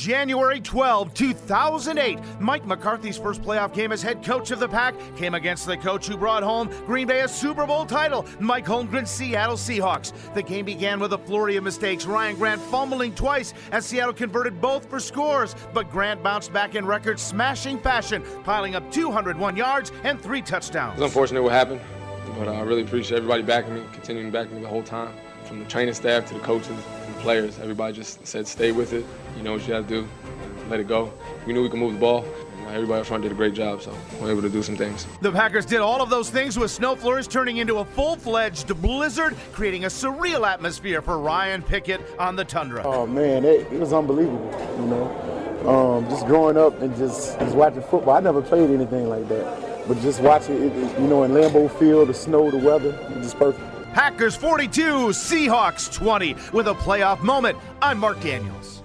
January 12, 2008, Mike McCarthy's first playoff game as head coach of the Pack came against the coach who brought home Green Bay a Super Bowl title, Mike Holmgren's Seattle Seahawks. The game began with a flurry of mistakes, Ryan Grant fumbling twice as Seattle converted both for scores, but Grant bounced back in record smashing fashion, piling up 201 yards and three touchdowns. It's unfortunate what happened, but I really appreciate everybody backing me, continuing to back me the whole time, from the training staff to the coaches players. Everybody just said, stay with it. You know what you have to do. Let it go. We knew we could move the ball. Everybody up front did a great job, so we're able to do some things. The Packers did all of those things with snow flurries turning into a full-fledged blizzard, creating a surreal atmosphere for Ryan Pickett on the tundra. Oh man, it, it was unbelievable. You know, um, just growing up and just, just watching football. I never played anything like that, but just watching it, you know, in Lambeau Field, the snow, the weather, it was just perfect. Packers 42, Seahawks 20 with a playoff moment. I'm Mark Daniels.